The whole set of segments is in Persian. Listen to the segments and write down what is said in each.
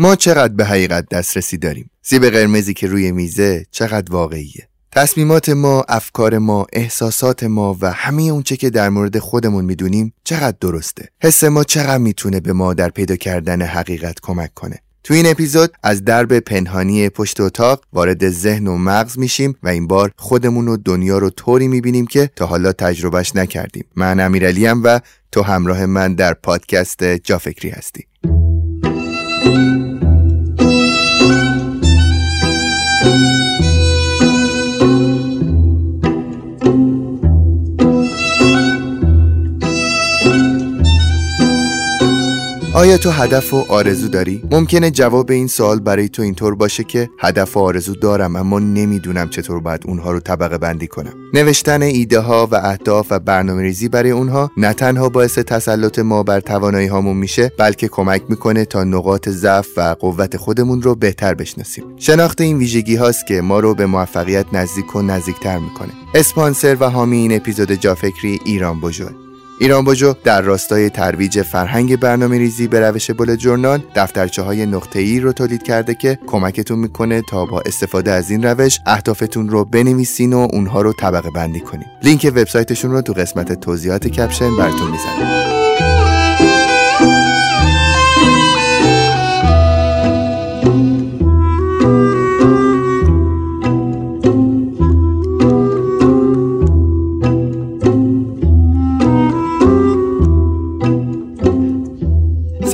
ما چقدر به حقیقت دسترسی داریم سیب قرمزی که روی میزه چقدر واقعیه تصمیمات ما، افکار ما، احساسات ما و همه اونچه که در مورد خودمون می‌دونیم چقدر درسته. حس ما چقدر می‌تونه به ما در پیدا کردن حقیقت کمک کنه. تو این اپیزود از درب پنهانی پشت اتاق وارد ذهن و مغز میشیم و این بار خودمون و دنیا رو طوری می‌بینیم که تا حالا تجربهش نکردیم. من امیرعلیم و تو همراه من در پادکست جافکری هستی. آیا تو هدف و آرزو داری؟ ممکنه جواب این سوال برای تو اینطور باشه که هدف و آرزو دارم اما نمی‌دونم چطور باید اونها رو طبقه بندی کنم. نوشتن ایده ها و اهداف و برنامه ریزی برای اونها نه تنها باعث تسلط ما بر توانایی هامون میشه بلکه کمک می‌کنه تا نقاط ضعف و قوت خودمون رو بهتر بشناسیم. شناخت این ویژگی هاست که ما رو به موفقیت نزدیک و نزدیکتر می‌کنه. اسپانسر و حامی این اپیزود جافکری ایران بوجود ایران باجو در راستای ترویج فرهنگ برنامه ریزی به روش بول جورنال دفترچه های نقطه ای رو تولید کرده که کمکتون می‌کنه تا با استفاده از این روش اهدافتون رو بنویسین و اونها رو طبقه بندی کنین. لینک وبسایتشون رو تو قسمت توضیحات کپشن براتون می‌زنم.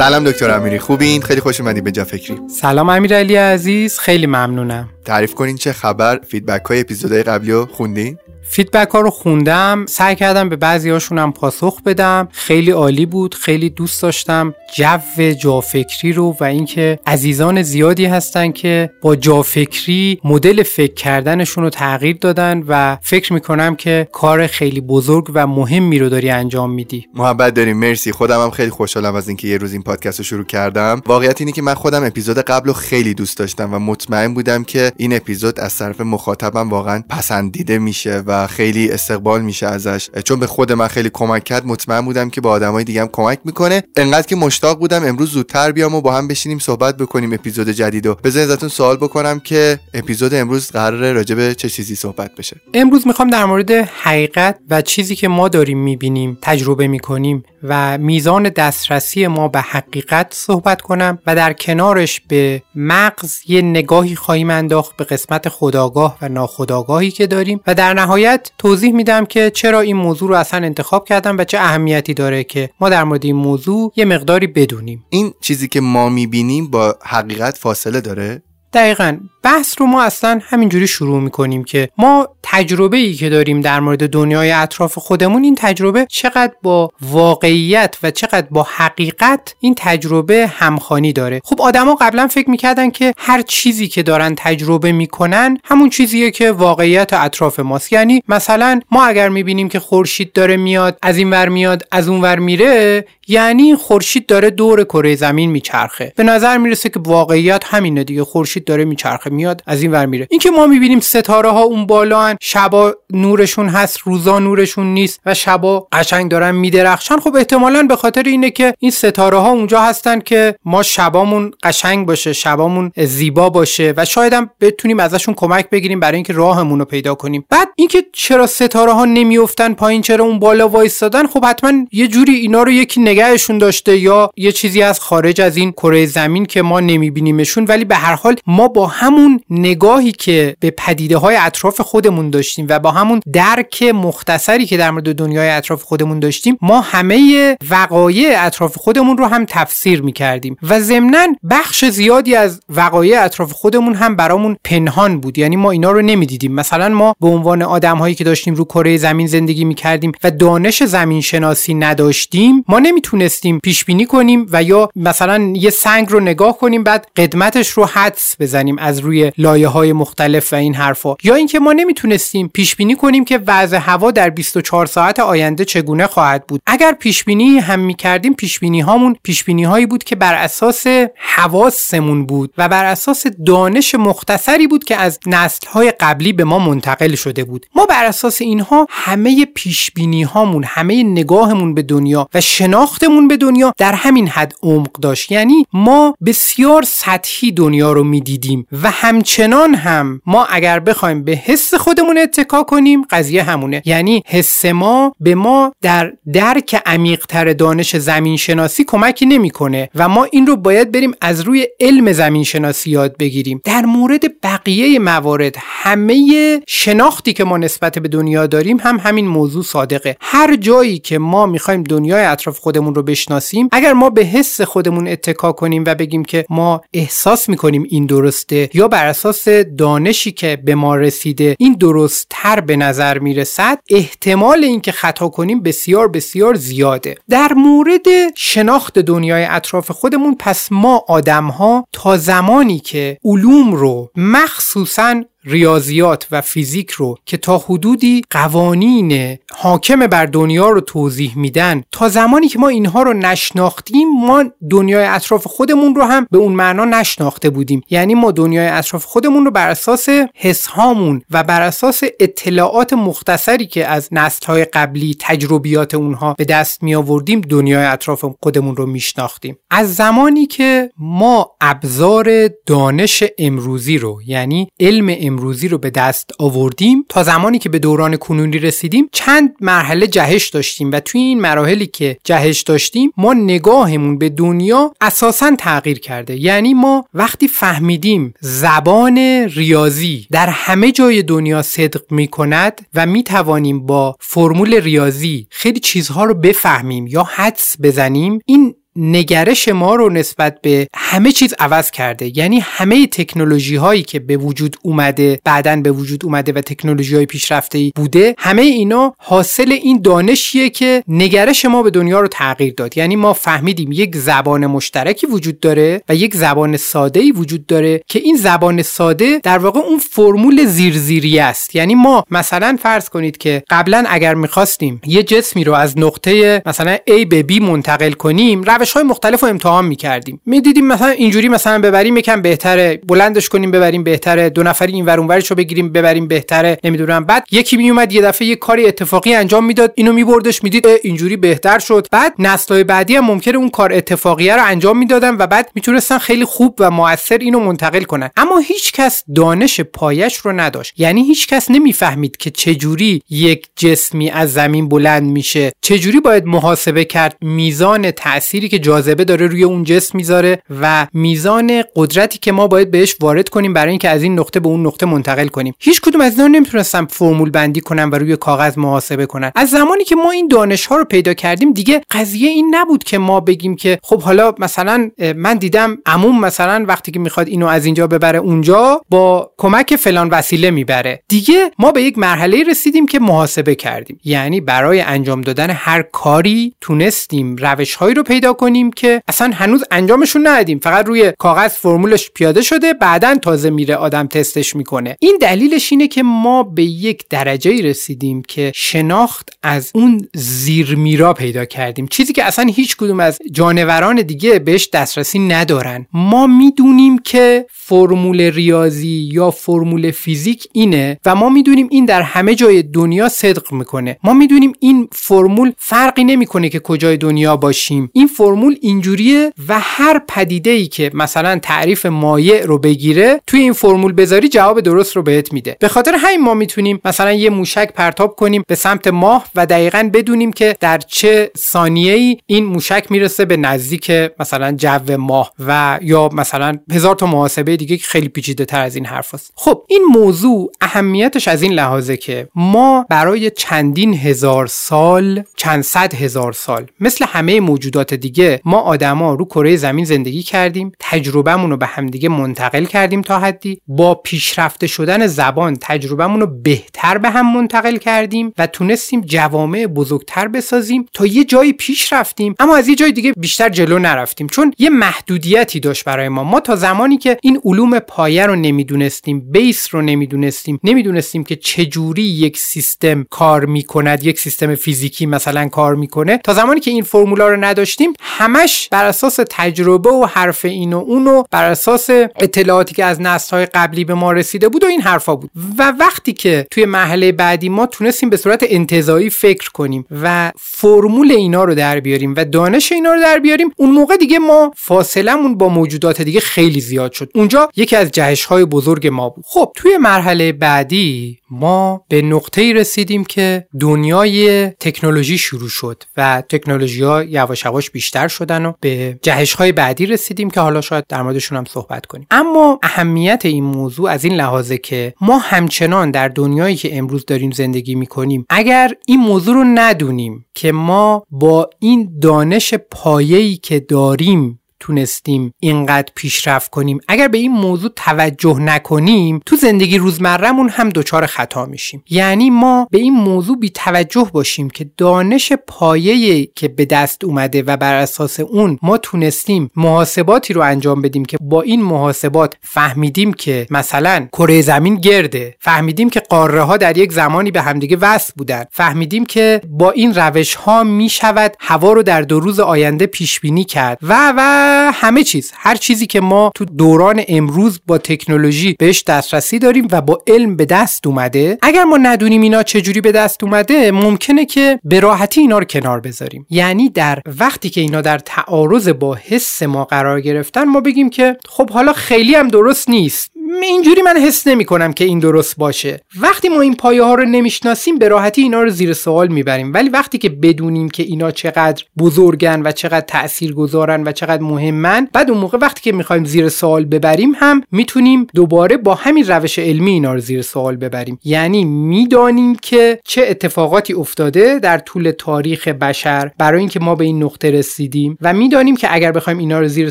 سلام دکتر امیری. خوبین؟ خیلی خوش اومدی به جا فکری. سلام امیرعلی عزیز. خیلی ممنونم. تعریف کنین چه خبر feedback های اپیزودهای قبلی رو خوندین؟ feedback ها رو خوندم سعی کردم به بعضی هاشونم پاسخ بدم. خیلی عالی بود خیلی دوست داشتم. جو جافکری رو و اینکه عزیزان زیادی هستن که با جافکری مدل فکر کردنشون رو تغییر دادن و فکر می‌کنم که کار خیلی بزرگ و مهمی رو داری انجام میدی. محبت داریم مرسی. خودم هم خیلی خوشحالم از اینکه یه روز این پادکست رو شروع کردم. واقعیت اینه که من خودم اپیزود قبل رو خیلی دوست داشتم و مطمئن بودم که این اپیزود از طرف مخاطبم واقعا پسندیده میشه و خیلی استقبال میشه ازش. چون به خود من خیلی کمک کرد مطمئن بودم که با آدمای دیگه هم کمک می‌کنه. انقدر که مشتاق بودم امروز زودتر بیام و با هم بشینیم صحبت بکنیم اپیزود جدیدو. بذارید ازتون سوال بکنم که اپیزود امروز قراره راجع به چه چیزی صحبت بشه؟ امروز می‌خوام در مورد حقیقت و چیزی که ما داریم می‌بینیم تجربه می‌کنیم و میزان دسترسی ما به حقیقت صحبت کنم و در کنارش به مغز یه نگاهی خواهیم انداخت به قسمت خداگاه و ناخداگاهی که داریم. و در نهایت توضیح میدم که چرا این موضوع رو اصلا انتخاب کردم و چه اهمیتی داره که ما در مورد این موضوع یه مقداری بدونیم. این چیزی که ما می‌بینیم با حقیقت فاصله داره؟ دقیقا. بحث رو ما اصلا همینجوری شروع می‌کنیم که ما تجربه ای که داریم در مورد دنیای اطراف خودمون این تجربه چقدر با واقعیت و چقدر با حقیقت این تجربه همخانی داره. خب آدما قبلا فکر می‌کردن که هر چیزی که دارن تجربه می‌کنن همون چیزیه که واقعیت اطراف ماست. یعنی مثلا ما اگر می‌بینیم که خورشید داره میاد از این ور میاد از اون ور میره یعنی خورشید داره دور کره زمین میچرخه. به نظر می‌رسه که واقعیت همینه دیگه خورشید داره میچرخه. میاد از این ور میره. اینکه ما می‌بینیم ستاره ها اون بالا شبا نورشون هست روزا نورشون نیست و شبا قشنگ دارن میدرخشن خب احتمالا به خاطر اینه که این ستاره ها اونجا هستن که ما شبامون قشنگ باشه شبامون زیبا باشه و شاید هم بتونیم ازشون کمک بگیریم برای اینکه راهمون رو پیدا کنیم. بعد اینکه چرا ستاره ها نمیافتن پایین چرا اون بالا وایستادن خب حتما یه جوری اینا رو یکی نگهشون داشته یا یه چیزی از خارج از این کره زمین که ما نمیبینیمشون ولی به هر حال ما با همون نگاهی که به پدیده های اطراف خودمون داشتیم و با همون درک مختصری که در مورد دنیای اطراف خودمون داشتیم ما همه وقایع اطراف خودمون رو هم تفسیر می‌کردیم و ضمنا بخش زیادی از وقایع اطراف خودمون هم برامون پنهان بود. یعنی ما اینا رو نمی‌دیدیم. مثلا ما به عنوان آدم هایی که داشتیم رو کره زمین زندگی می‌کردیم و دانش زمین شناسی نداشتیم ما نمی‌تونستیم پیش بینی کنیم و یا مثلا یه سنگ رو نگاه کنیم بعد قدمتش رو حدس بزنیم از روی روی لایه های مختلف و این حرفا. یا اینکه ما نمی‌تونستیم پیش بینی کنیم که وضع هوا در 24 ساعت آینده چگونه خواهد بود. اگر پیش بینی هم می‌کردیم پیش بینی هامون پیش بینی هایی بود که بر اساس حواسمون بود و بر اساس دانش مختصری بود که از نسل های قبلی به ما منتقل شده بود. ما بر اساس اینها همه پیش بینی هامون همه نگاهمون به دنیا و شناختمون به دنیا در همین حد عمق داشت. یعنی ما بسیار سطحی دنیا رو می‌دیدیم و همچنان هم ما اگر بخوایم به حس خودمون اتکا کنیم قضیه همونه. یعنی حس ما به ما در درک عمیقتر دانش زمین شناسی کمکی نمی‌کنه و ما این رو باید بریم از روی علم زمین شناسی یاد بگیریم. در مورد بقیه موارد همه شناختی که ما نسبت به دنیا داریم هم همین موضوع صادقه. هر جایی که ما می‌خوایم دنیای اطراف خودمون رو بشناسیم اگر ما به حس خودمون اتکا کنیم و بگیم که ما احساس می‌کنیم این درسته یا بر اساس دانشی که به ما رسیده این درست تر به نظر می‌رسد احتمال اینکه خطا کنیم بسیار بسیار زیاده. در مورد شناخت دنیای اطراف خودمون پس ما آدم ها تا زمانی که علوم رو مخصوصا ریاضیات و فیزیک رو که تا حدودی قوانین حاکم بر دنیا رو توضیح میدن تا زمانی که ما اینها رو نشناختیم ما دنیای اطراف خودمون رو هم به اون معنا نشناخته بودیم. یعنی ما دنیای اطراف خودمون رو بر اساس حس هامون و بر اساس اطلاعات مختصری که از نسل های قبلی تجربیات اونها به دست می آوردیم دنیای اطراف خودمون رو میشناختیم. از زمانی که ما ابزار دانش امروزی رو یعنی علم امروزی رو به دست آوردیم تا زمانی که به دوران کنونی رسیدیم چند مرحله جهش داشتیم و توی این مراحلی که جهش داشتیم ما نگاهمون به دنیا اساسا تغییر کرده. یعنی ما وقتی فهمیدیم زبان ریاضی در همه جای دنیا صدق می کند و می توانیم با فرمول ریاضی خیلی چیزها رو بفهمیم یا حدس بزنیم این نگرش ما رو نسبت به همه چیز عوض کرده. یعنی همه تکنولوژی هایی که به وجود اومده بعدا به وجود اومده و تکنولوژی های پیشرفته بوده همه اینا حاصل این دانشیه که نگرش ما به دنیا رو تغییر داد. یعنی ما فهمیدیم یک زبان مشترکی وجود داره و یک زبان ساده ای وجود داره که این زبان ساده در واقع اون فرمول زیرزیری است. یعنی ما مثلا فرض کنید که قبلا اگر می‌خواستیم یه جسمی رو از نقطه مثلا A به B منتقل کنیم های مختلف رو امتحان می‌کردیم. می‌دیدیم مثلا اینجوری مثلا ببریم یکم بهتره بلندش کنیم ببریم بهتره. دو نفری این ور اونورش رو بگیریم ببریم بهتره. نمی‌دونم. بعد یکی میومد یه دفعه یه کاری اتفاقی انجام می‌داد. اینو میبردش می‌دید اینجوری بهتر شد. بعد نسل‌های بعدی هم ممکنه اون کار اتفاقیه رو انجام می‌دادن و بعد می‌تونستن خیلی خوب و موثر اینو منتقل کنن. اما هیچ کس دانش پایش رو نداشت. یعنی هیچ کس نمی‌فهمید که چجوری یک جسمی از زمین بلند میشه. چجوری باید محاسبه کرد میزان تأثیری که جاذبه داره روی اون جسم می‌ذاره و میزان قدرتی که ما باید بهش وارد کنیم برای اینکه از این نقطه به اون نقطه منتقل کنیم. هیچ کدوم از اینا نمی‌تونستم فرمول بندی کنم و روی کاغذ محاسبه کنن. از زمانی که ما این دانش ها رو پیدا کردیم دیگه قضیه این نبود که ما بگیم که خب حالا مثلا من دیدم عموم مثلا وقتی که می‌خواد اینو از اینجا ببره اونجا با کمک فلان وسیله می‌بره. دیگه ما به یک مرحله رسیدیم که محاسبه کردیم. یعنی برای انجام دادن هر کاری تونستیم روش هایی رو پیدا که اصلا هنوز انجامشون ندادیم. فقط روی کاغذ فرمولش پیاده شده بعدا تازه میره آدم تستش می‌کنه. این دلیلش اینه که ما به یک درجه رسیدیم که شناخت از اون زیرمیرا پیدا کردیم. چیزی که اصلا هیچ کدوم از جانوران دیگه بهش دسترسی ندارن. ما می‌دونیم که فرمول ریاضی یا فرمول فیزیک اینه و ما می‌دونیم این در همه جای دنیا صدق می‌کنه. ما می‌دونیم این فرمول فرقی نمی‌کنه که کجای دنیا باشیم. این فرمول اینجوریه و هر پدیده ای که مثلا تعریف مایع رو بگیره توی این فرمول بذاری جواب درست رو بهت میده به خاطر همین ما می‌تونیم مثلا یه موشک پرتاب کنیم به سمت ماه و دقیقا بدونیم که در چه ثانیه ای این موشک می‌رسه به نزدیک مثلا جو ماه و یا مثلا هزار تا محاسبه دیگه که خیلی پیچیده تر از این حرف هست. خب این موضوع اهمیتش از این لحاظه که ما برای چندین هزار سال چند صد هزار سال مثل همه موجودات دیگه میگه ما آدما رو کره زمین زندگی کردیم تجربهمون رو به همدیگه منتقل کردیم تا حدی. با پیشرفته شدن زبان تجربهمون رو بهتر به هم منتقل کردیم و تونستیم جوامع بزرگتر بسازیم. تا یه جایی پیش رفتیم اما از یه جای دیگه بیشتر جلو نرفتیم. چون یه محدودیتی داشت برای ما. ما تا زمانی که این علوم پایه رو نمی‌دونستیم بیس رو نمی‌دونستیم نمی‌دونستیم که چجوری یک سیستم کار می‌کند یک سیستم فیزیکی مثلا کار می‌کنه. تا زمانی که این فرمولا رو نداشتیم همش بر اساس تجربه و حرف این و اون و بر اساس اطلاعاتی که از نسل‌های قبلی به ما رسیده بود و این حرفا بود. و وقتی که توی مرحله بعدی ما تونستیم به صورت انتظایی فکر کنیم و فرمول اینا رو در بیاریم و دانش اینا رو در بیاریم اون موقع دیگه ما فاصلمون با موجودات دیگه خیلی زیاد شد. اونجا یکی از جهش های بزرگ ما بود. خب توی مرحله بعدی ما به نقطه ای رسیدیم که دنیای تکنولوژی شروع شد و تکنولوژی ها یواش یواش بیشتر شدن و به جهش های بعدی رسیدیم که حالا شاید در موردشون هم صحبت کنیم. اما اهمیت این موضوع از این لحاظه که ما همچنان در دنیایی که امروز داریم زندگی می‌کنیم اگر این موضوع رو ندونیم که ما با این دانش پایه‌ای که داریم تونستیم اینقدر پیشرفت کنیم. اگر به این موضوع توجه نکنیم تو زندگی روزمرهمون هم دچار خطا میشیم. یعنی ما به این موضوع بی توجه باشیم که دانش پایه که به دست اومده و بر اساس اون ما تونستیم محاسباتی رو انجام بدیم که با این محاسبات فهمیدیم که مثلا کره زمین گرده فهمیدیم که قاره ها در یک زمانی به همدیگه وصل بودن فهمیدیم که با این روش ها می شود هوا رو در دو روز آینده پیش بینی کرد و و همه چیز. هر چیزی که ما تو دوران امروز با تکنولوژی بهش دسترسی داریم و با علم به دست اومده اگر ما ندونیم اینا چجوری به دست اومده ممکنه که به راحتی اینا رو کنار بذاریم. یعنی در وقتی که اینا در تعارض با حس ما قرار گرفتن ما بگیم که خب حالا خیلی هم درست نیست. اینجوری من حس نمی کنم که این درست باشه. وقتی ما این پایه ها رو نمی‌شناسیم به راحتی اینا رو زیر سوال می‌بریم. ولی وقتی که بدونیم که اینا چقدر بزرگن و چقدر تأثیر گذارن و چقدر مهمن بعد اون موقع وقتی که می‌خوایم زیر سوال ببریم هم می‌تونیم دوباره با همین روش علمی اینا رو زیر سوال ببریم. یعنی می‌دانیم که چه اتفاقاتی افتاده در طول تاریخ بشر برای اینکه ما به این نقطه رسیدیم و می‌دانیم که اگر بخوایم اینا رو زیر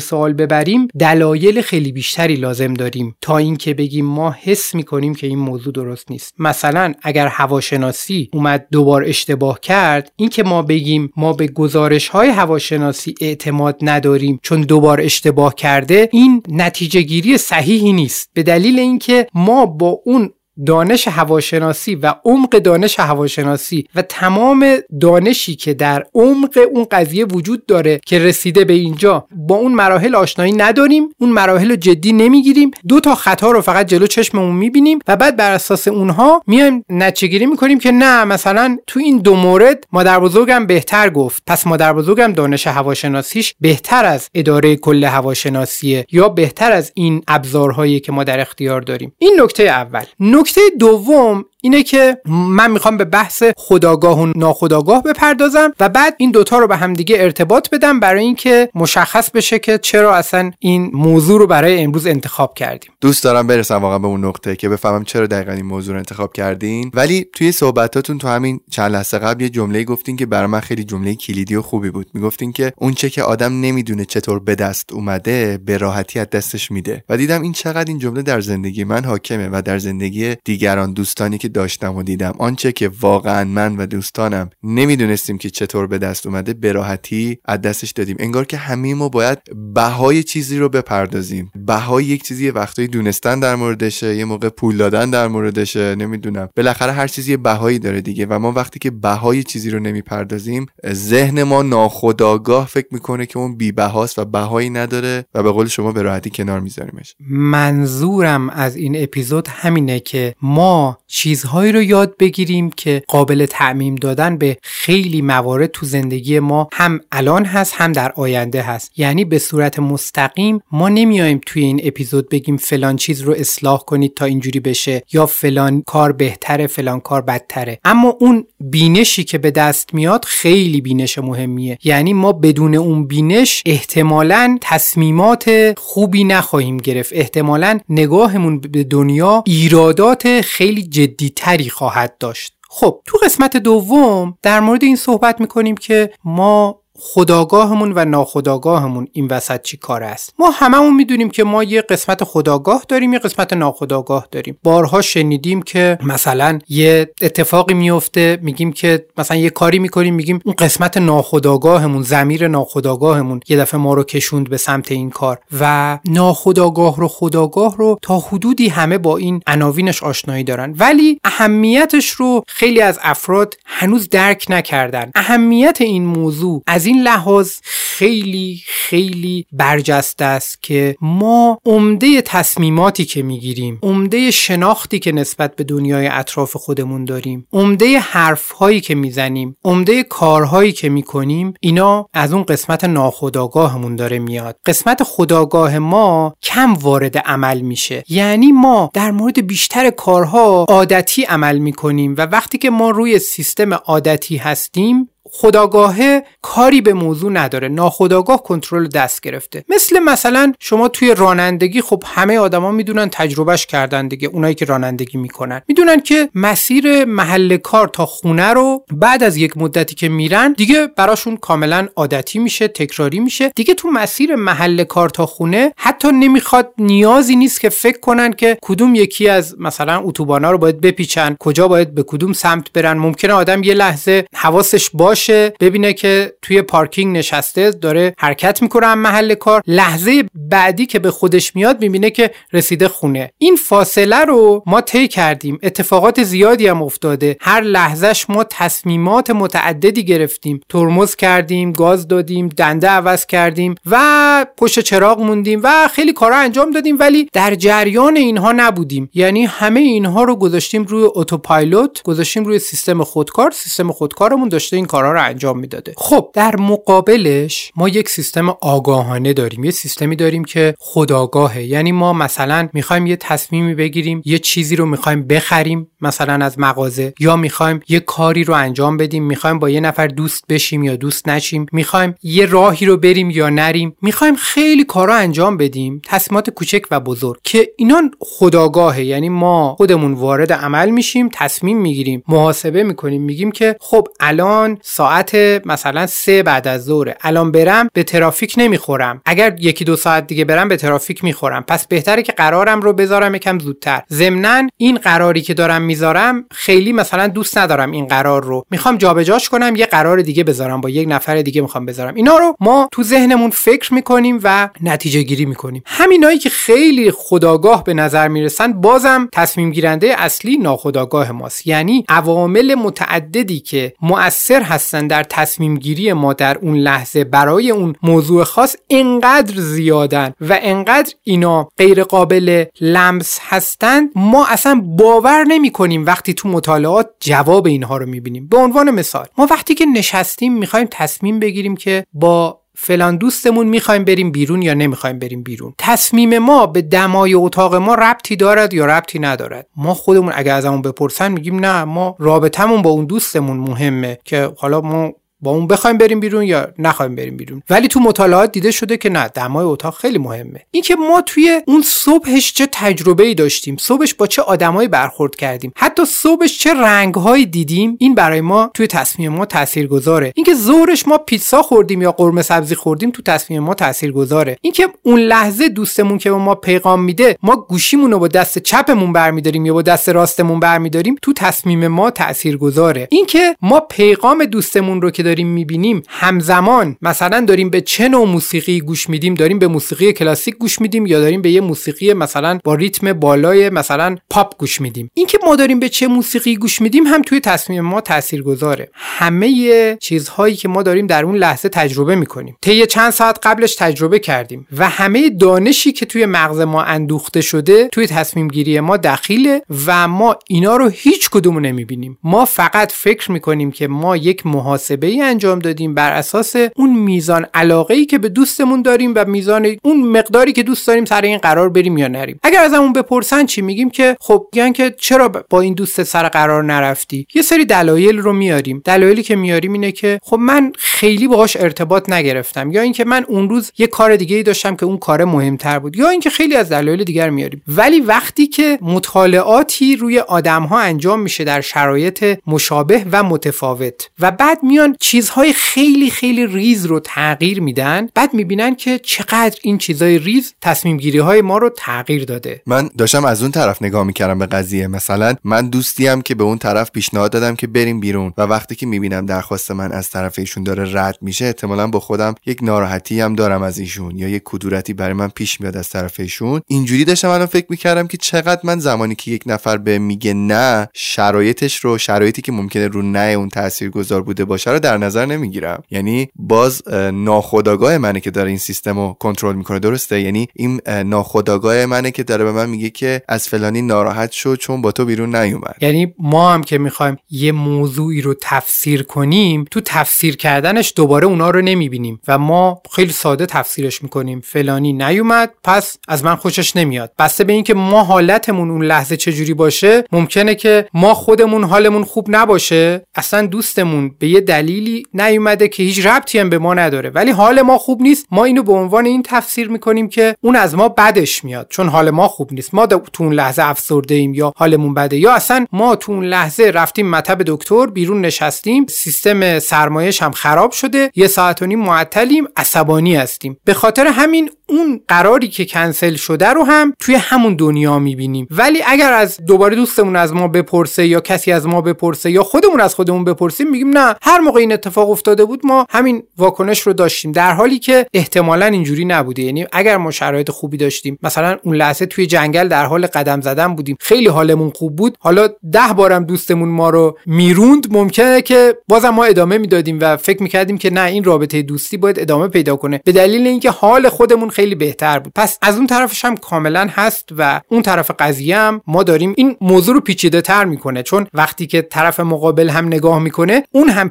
سوال ببریم دلایل خیلی بیشتری لازم داریم تا اینکه بگیم ما حس می‌کنیم که این موضوع درست نیست. مثلا اگر هواشناسی اومد دوبار اشتباه کرد اینکه ما بگیم ما به گزارش های هواشناسی اعتماد نداریم چون دوبار اشتباه کرده این نتیجه گیری صحیحی نیست. به دلیل اینکه ما با اون دانش هواشناسی و عمق دانش هواشناسی و تمام دانشی که در عمق اون قضیه وجود داره که رسیده به اینجا با اون مراحل آشنایی نداریم اون مراحل رو جدی نمی‌گیریم دو تا خطا رو فقط جلو چشممون می‌بینیم و بعد بر اساس اونها میایم نتیجه گیری می‌کنیم که نه مثلا تو این دو مورد مادر بزرگم بهتر گفت پس مادر بزرگم دانش هواشناسیش بهتر از اداره کل هواشناسیه یا بهتر از این ابزارهایی که ما در اختیار داریم. این نکته اول. نکته دوم اینه که من می‌خوام به بحث خداگاه و ناخداگاه بپردازم و بعد این دوتا رو به همدیگه ارتباط بدم برای اینکه مشخص بشه که چرا اصلا این موضوع رو برای امروز انتخاب کردیم. دوست دارم برسم واقعا به اون نقطه که بفهمم چرا دقیقا این موضوع رو انتخاب کردین. ولی توی صحبتاتون تو همین چند لحظه قبل یه جمله گفتین که برای من خیلی جمله کلیدی و خوبی بود. می‌گفتین که اون چه که آدم نمی‌دونه چطور به دست اومده به راحتی از دستش میده. و دیدم این چقدر این جمله در زندگی من حاکمه و در زندگی دیگران دوستانی که داشتم و دیدم. آنچه که واقعا من و دوستانم نمی‌دونستیم که چطور به دست اومده به راحتی از دستش دادیم. انگار که همه ما باید بهای چیزی رو بپردازیم. بهای یک چیزی وقتایی دونستن در موردشه یه موقع پول دادن در موردشه نمی‌دونم. بالاخره هر چیزی بهایی داره دیگه و ما وقتی که بهای چیزی رو نمی‌پردازیم ذهن ما ناخداگاه فکر می‌کنه که اون بی بهاست و بهایی نداره و به قول شما به راحتی کنار میذاریمش. منظورم از این اپیزود همینه که ما چیزهایی رو یاد بگیریم که قابل تعمیم دادن به خیلی موارد تو زندگی ما هم الان هست هم در آینده هست. یعنی به صورت مستقیم ما نمیایم توی این اپیزود بگیم فلان چیز رو اصلاح کنید تا اینجوری بشه یا فلان کار بهتره فلان کار بدتره. اما اون بینشی که به دست میاد خیلی بینش مهمیه. یعنی ما بدون اون بینش احتمالا تصمیمات خوبی نخواهیم گرفت. احتمالا نگاهمون به دنیا ایرادات خیلی جدیتری خواهد داشت. خب تو قسمت دوم در مورد این صحبت می‌کنیم که ما خداگاهمون و ناخداگاهمون این وسط چی کار است؟ ما هممون می‌دونیم که ما یه قسمت خداگاه داریم یه قسمت ناخداگاه داریم. بارها شنیدیم که مثلا یه اتفاقی میفته میگیم که مثلا یه کاری می‌کنیم میگیم اون قسمت ناخداگاهمون زمیر ناخداگاهمون یه دفعه ما رو کشوند به سمت این کار. و ناخداگاه رو خداگاه رو تا حدودی همه با این عناوینش آشنایی دارن. ولی اهمیتش رو خیلی از افراد هنوز درک نکردن. اهمیت این موضوع از این لحاظ خیلی خیلی برجسته است که ما عمده تصمیماتی که می‌گیریم عمده شناختی که نسبت به دنیای اطراف خودمون داریم عمده حرفهایی که می‌زنیم عمده کارهایی که می‌کنیم اینا از اون قسمت ناخداگاهمون داره میاد. قسمت خداگاه ما کم وارد عمل میشه. یعنی ما در مورد بیشتر کارها عادتی عمل می‌کنیم و وقتی که ما روی سیستم عادتی هستیم خداگاهه کاری به موضوع نداره. ناخداگاه کنترل دست گرفته. مثل مثلا شما توی رانندگی خب همه آدما می‌دونن تجربهش کردن دیگه اونایی که رانندگی می‌کنن. می‌دونن که مسیر محل کار تا خونه رو بعد از یک مدتی که میرن دیگه براشون کاملا عادتی میشه تکراری میشه. دیگه تو مسیر محل کار تا خونه حتی نمی‌خواد نیازی نیست که فکر کنن که کدوم یکی از مثلا اتوبانا رو باید بپیچن کجا باید به کدوم سمت برن. ممکنه آدم یه لحظه حواسش باشه ببینه که توی پارکینگ نشسته داره حرکت می‌کنه محل کار. لحظه بعدی که به خودش میاد می‌بینه که رسیده خونه. این فاصله رو ما طی کردیم. اتفاقات زیادی هم افتاده. هر لحظهش ما تصمیمات متعددی گرفتیم. ترمز کردیم گاز دادیم دنده عوض کردیم و پشت چراغ موندیم و خیلی کارا انجام دادیم ولی در جریان اینها نبودیم. یعنی همه اینها رو گذاشتیم روی اتوپایلوت گذاشتیم روی سیستم خودکار. سیستم خودکارمون داشته این کارا رو انجام می‌داده. خب در مقابلش ما یک سیستم آگاهانه داریم. یه سیستمی داریم که خداگاهه. یعنی ما مثلا می‌خوایم یه تصمیمی بگیریم یه چیزی رو می‌خوایم بخریم مثلا از مغازه یا می‌خوایم یه کاری رو انجام بدیم. می‌خوایم با یه نفر دوست بشیم یا دوست نشیم. می‌خوایم یه راهی رو بریم یا نریم. می‌خوایم خیلی کارا انجام بدیم. تصمیمات کوچک و بزرگ که اینا خداگاهه. یعنی ما خودمون وارد عمل میشیم تصمیم می‌گیریم محاسبه می‌کنیم. میگیم که خب الان ساعت مثلا سه بعد از ظهر. الان برم به ترافیک نمی‌خورم. اگر یکی دو ساعت دیگه برم به ترافیک می‌خورم. پس بهتره که قرارم رو بذارم یکم زودتر. ضمنا این قراری که دارم می‌ذارم خیلی مثلا دوست ندارم این قرار رو. می‌خوام جابجاش کنم یه قرار دیگه بذارم. با یک نفر دیگه می‌خوام بذارم. اینا رو ما تو ذهنمون فکر می‌کنیم و نتیجه گیری می‌کنیم. همینایی که خیلی خداگاه به نظر می‌رسن بازم تصمیم گیرنده اصلی ناخداگاه ماست. یعنی عوامل متعددی که مؤثر هستن در تصمیم گیری ما در اون لحظه برای اون موضوع خاص انقدر زیادن و انقدر اینا غیر قابل لمس هستند ما اصلا باور نمی کنیم وقتی تو مطالعات جواب اینها رو می‌بینیم. به عنوان مثال ما وقتی که نشستیم می‌خوایم تصمیم بگیریم که با فلان دوستمون می‌خوایم بریم بیرون یا نمی‌خوایم بریم بیرون. تصمیم ما به دمای اتاق ما ربطی دارد یا ربطی ندارد؟ ما خودمون اگر ازمون بپرسن میگیم نه ما رابطمون با اون دوستمون مهمه که حالا ما با اون بخوایم بریم بیرون یا نخوایم بریم بیرون. ولی تو مطالعات دیده شده که نه دمای اتاق خیلی مهمه. اینکه ما توی اون صبحش چه تجربه ای داشتیم صبحش با چه آدمایی برخورد کردیم حتی صبحش چه رنگهایی دیدیم این برای ما توی تصمیم ما تاثیرگذاره. اینکه ظهرش ما پیتزا خوردیم یا قرمه سبزی خوردیم تو تصمیم ما تاثیرگذاره. اینکه اون لحظه دوستمون که به ما پیغام میده ما گوشیمون رو با دست چپمون برمیداریم یا با دست راستمون برمیداریم تو تصمیم ما تاثیرگذاره. اینکه ما پیغام دوستمون رو که داریم می‌بینیم همزمان. مثلا داریم به چه نوع موسیقی گوش میدیم؟ داریم به موسیقی کلاسیک گوش میدیم یا داریم به یه موسیقی مثلا با ریتم بالای مثلا پاپ گوش میدیم؟ اینکه ما داریم به چه موسیقی گوش میدیم هم توی تصمیم ما تاثیرگذاره. همه چیزهایی که ما داریم در اون لحظه تجربه می‌کنیم. طی چند ساعت قبلش تجربه کردیم و همه دانشی که توی مغز ما اندوخته شده توی تصمیم گیری ما دخیله و ما اینا رو هیچ کدوم نمی‌بینیم. ما فقط فکر می‌کنیم که ما یک محاسبه ای انجام دادیم بر اساس اون میزان علاقه ای که به دوستمون داریم و میزان اون مقداری که دوست داریم سر این قرار بریم یا نریم. اگر ازمون بپرسن چی میگیم که خب میگن که چرا با این دوست سر قرار نرفتی؟ یه سری دلایل رو میاریم. دلایلی که میاریم اینه که خب من خیلی باهاش ارتباط نگرفتم. یا اینکه من اون روز یه کار دیگه ای داشتم که اون کار مهمتر بود. یا اینکه خیلی از دلایل دیگر میاریم. ولی وقتی که مطالعاتی روی آدم ها انجام میشه در شرایط مشابه و متفاوت و بعد میان چیزهای خیلی خیلی ریز رو تغییر میدن بعد می‌بینن که چقدر این چیزهای ریز تصمیم گیری های ما رو تغییر داده. من داشتم از اون طرف نگاه می‌کردم به قضیه. مثلا من دوستیم که به اون طرف پیشنهاد دادم که بریم بیرون و وقتی که می‌بینم درخواست من از طرف ایشون داره رد میشه احتمالا با خودم یک ناراحتی هم دارم از ایشون یا یک کدورتی برای من پیش میاد از طرف ایشون. اینجوری داشتم الان فکر می‌کردم که چقدر من زمانی که یک نفر به میگه نه شرایطش رو شرایطی که ممکنه رو نه اون تاثیرگذار بوده باشه رو نظر نمی‌گیرم. یعنی باز ناخودآگاه منه که داره این سیستم رو کنترل می‌کنه. درسته؟ یعنی این ناخودآگاه منه که داره به من میگه که از فلانی ناراحت شد چون با تو بیرون نیومد. یعنی ما هم که می‌خوایم یه موضوعی رو تفسیر کنیم تو تفسیر کردنش دوباره اونا رو نمی‌بینیم و ما خیلی ساده تفسیرش می‌کنیم. فلانی نیومد پس از من خوشش نمیاد. بسته به اینکه ما حالتمون اون لحظه چجوری باشه ممکنه که ما خودمون حالمون خوب نباشه. اصلا دوستمون به یه دلیلی نیومده که هیچ ربطی هم به ما نداره. ولی حال ما خوب نیست. ما اینو به عنوان این تفسیر می‌کنیم که اون از ما بدش میاد. چون حال ما خوب نیست. ما تو اون لحظه افسرده ایم یا حالمون بده. یا اصلا ما تو اون لحظه رفتیم مطب دکتر بیرون نشستیم. سیستم سرمایش هم خراب شده. یه ساعت و نیم معطلیم. عصبانی هستیم. به خاطر همین اون قراری که کنسل شده رو هم توی همون دنیا می‌بینیم. ولی اگر از دوباره دوستمون از ما بپرسه یا کسی از ما بپرسه یا خودمون از خودمون بپرسیم میگیم نه. هر موقع این اتفاق افتاده بود ما همین واکنش رو داشتیم. در حالی که احتمالا اینجوری نبوده. یعنی اگر ما شرایط خوبی داشتیم مثلا اون لحظه توی جنگل در حال قدم زدن بودیم خیلی حالمون خوب بود. حالا ده بارم دوستمون ما رو می‌روند. ممکنه که بازم ما ادامه می‌دادیم و فکر می‌کردیم که نه این رابطه دوستی باید ادامه پیدا کنه. به دلیل اینکه حال خودمون خیلی بهتر بود. پس از اون طرفش هم کاملا هست و اون طرف قضیه هم ما داریم. این موضوع رو پیچیده تر می‌کنه. چون وقتی که طرف مقابل هم نگاه می‌کنه اون هم